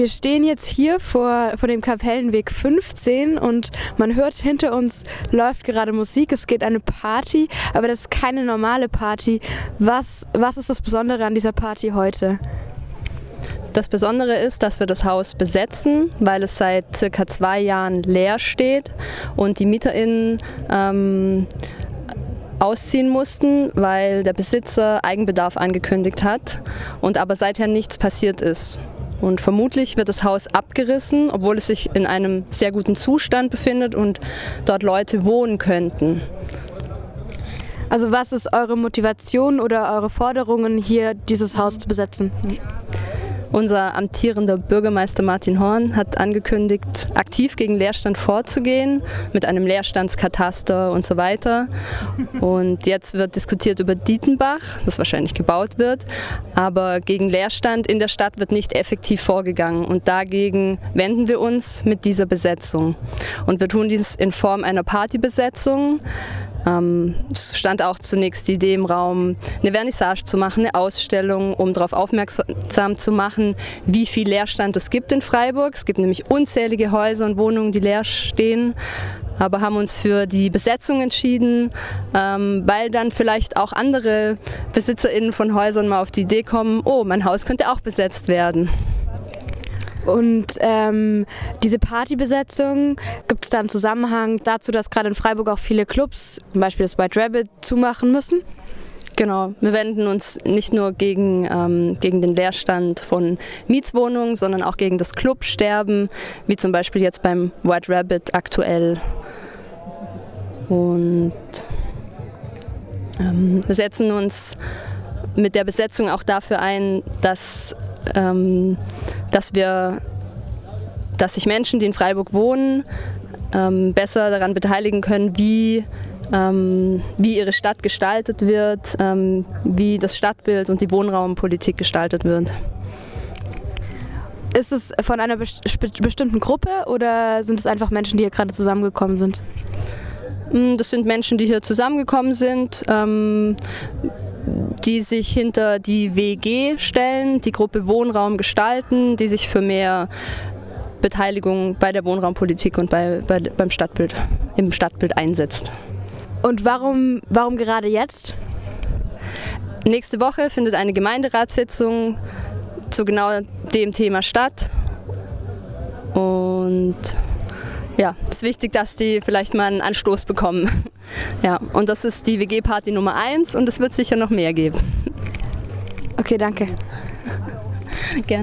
Wir stehen jetzt hier vor, vor dem Kapellenweg 15 und man hört hinter uns läuft gerade Musik. Es geht eine Party, aber das ist keine normale Party. Was, was ist das Besondere an dieser Party heute? Das Besondere ist, dass wir das Haus besetzen, weil es seit circa zwei Jahren leer steht und die MieterInnen ähm, ausziehen mussten, weil der Besitzer Eigenbedarf angekündigt hat und aber seither nichts passiert ist. Und vermutlich wird das Haus abgerissen, obwohl es sich in einem sehr guten Zustand befindet und dort Leute wohnen könnten. Also was ist eure Motivation oder eure Forderungen, hier dieses Haus zu besetzen? Unser amtierender Bürgermeister Martin Horn hat angekündigt, aktiv gegen Leerstand vorzugehen, mit einem Leerstandskataster und so weiter. Und jetzt wird diskutiert über Dietenbach, das wahrscheinlich gebaut wird. Aber gegen Leerstand in der Stadt wird nicht effektiv vorgegangen. Und dagegen wenden wir uns mit dieser Besetzung. Und wir tun dies in Form einer Partybesetzung. Ähm, es stand auch zunächst die Idee im Raum, eine Vernissage zu machen, eine Ausstellung, um darauf aufmerksam zu machen, wie viel Leerstand es gibt in Freiburg. Es gibt nämlich unzählige Häuser und Wohnungen, die leer stehen aber haben uns für die Besetzung entschieden, ähm, weil dann vielleicht auch andere BesitzerInnen von Häusern mal auf die Idee kommen, oh, mein Haus könnte auch besetzt werden. Und ähm, diese Partybesetzung, gibt es da einen Zusammenhang dazu, dass gerade in Freiburg auch viele Clubs, zum Beispiel das White Rabbit, zumachen müssen? Genau, wir wenden uns nicht nur gegen, ähm, gegen den Leerstand von Mietswohnungen, sondern auch gegen das Clubsterben, wie zum Beispiel jetzt beim White Rabbit aktuell. Und ähm, wir setzen uns mit der Besetzung auch dafür ein, dass ähm, dass wir, dass sich Menschen, die in Freiburg wohnen, ähm, besser daran beteiligen können, wie ähm, wie ihre Stadt gestaltet wird, ähm, wie das Stadtbild und die Wohnraumpolitik gestaltet wird. Ist es von einer bestimmten Gruppe oder sind es einfach Menschen, die hier gerade zusammengekommen sind? Mm, das sind Menschen, die hier zusammengekommen sind. Die sich hinter die WG stellen, die Gruppe Wohnraum gestalten, die sich für mehr Beteiligung bei der Wohnraumpolitik und bei, bei, beim Stadtbild, im Stadtbild einsetzt. Und warum, warum gerade jetzt? Nächste Woche findet eine Gemeinderatssitzung zu genau dem Thema statt. Und ja, es ist wichtig, dass die vielleicht mal einen Anstoß bekommen. Ja, und das ist die WG-Party Nummer 1 und es wird sicher noch mehr geben. Okay, danke. Gerne.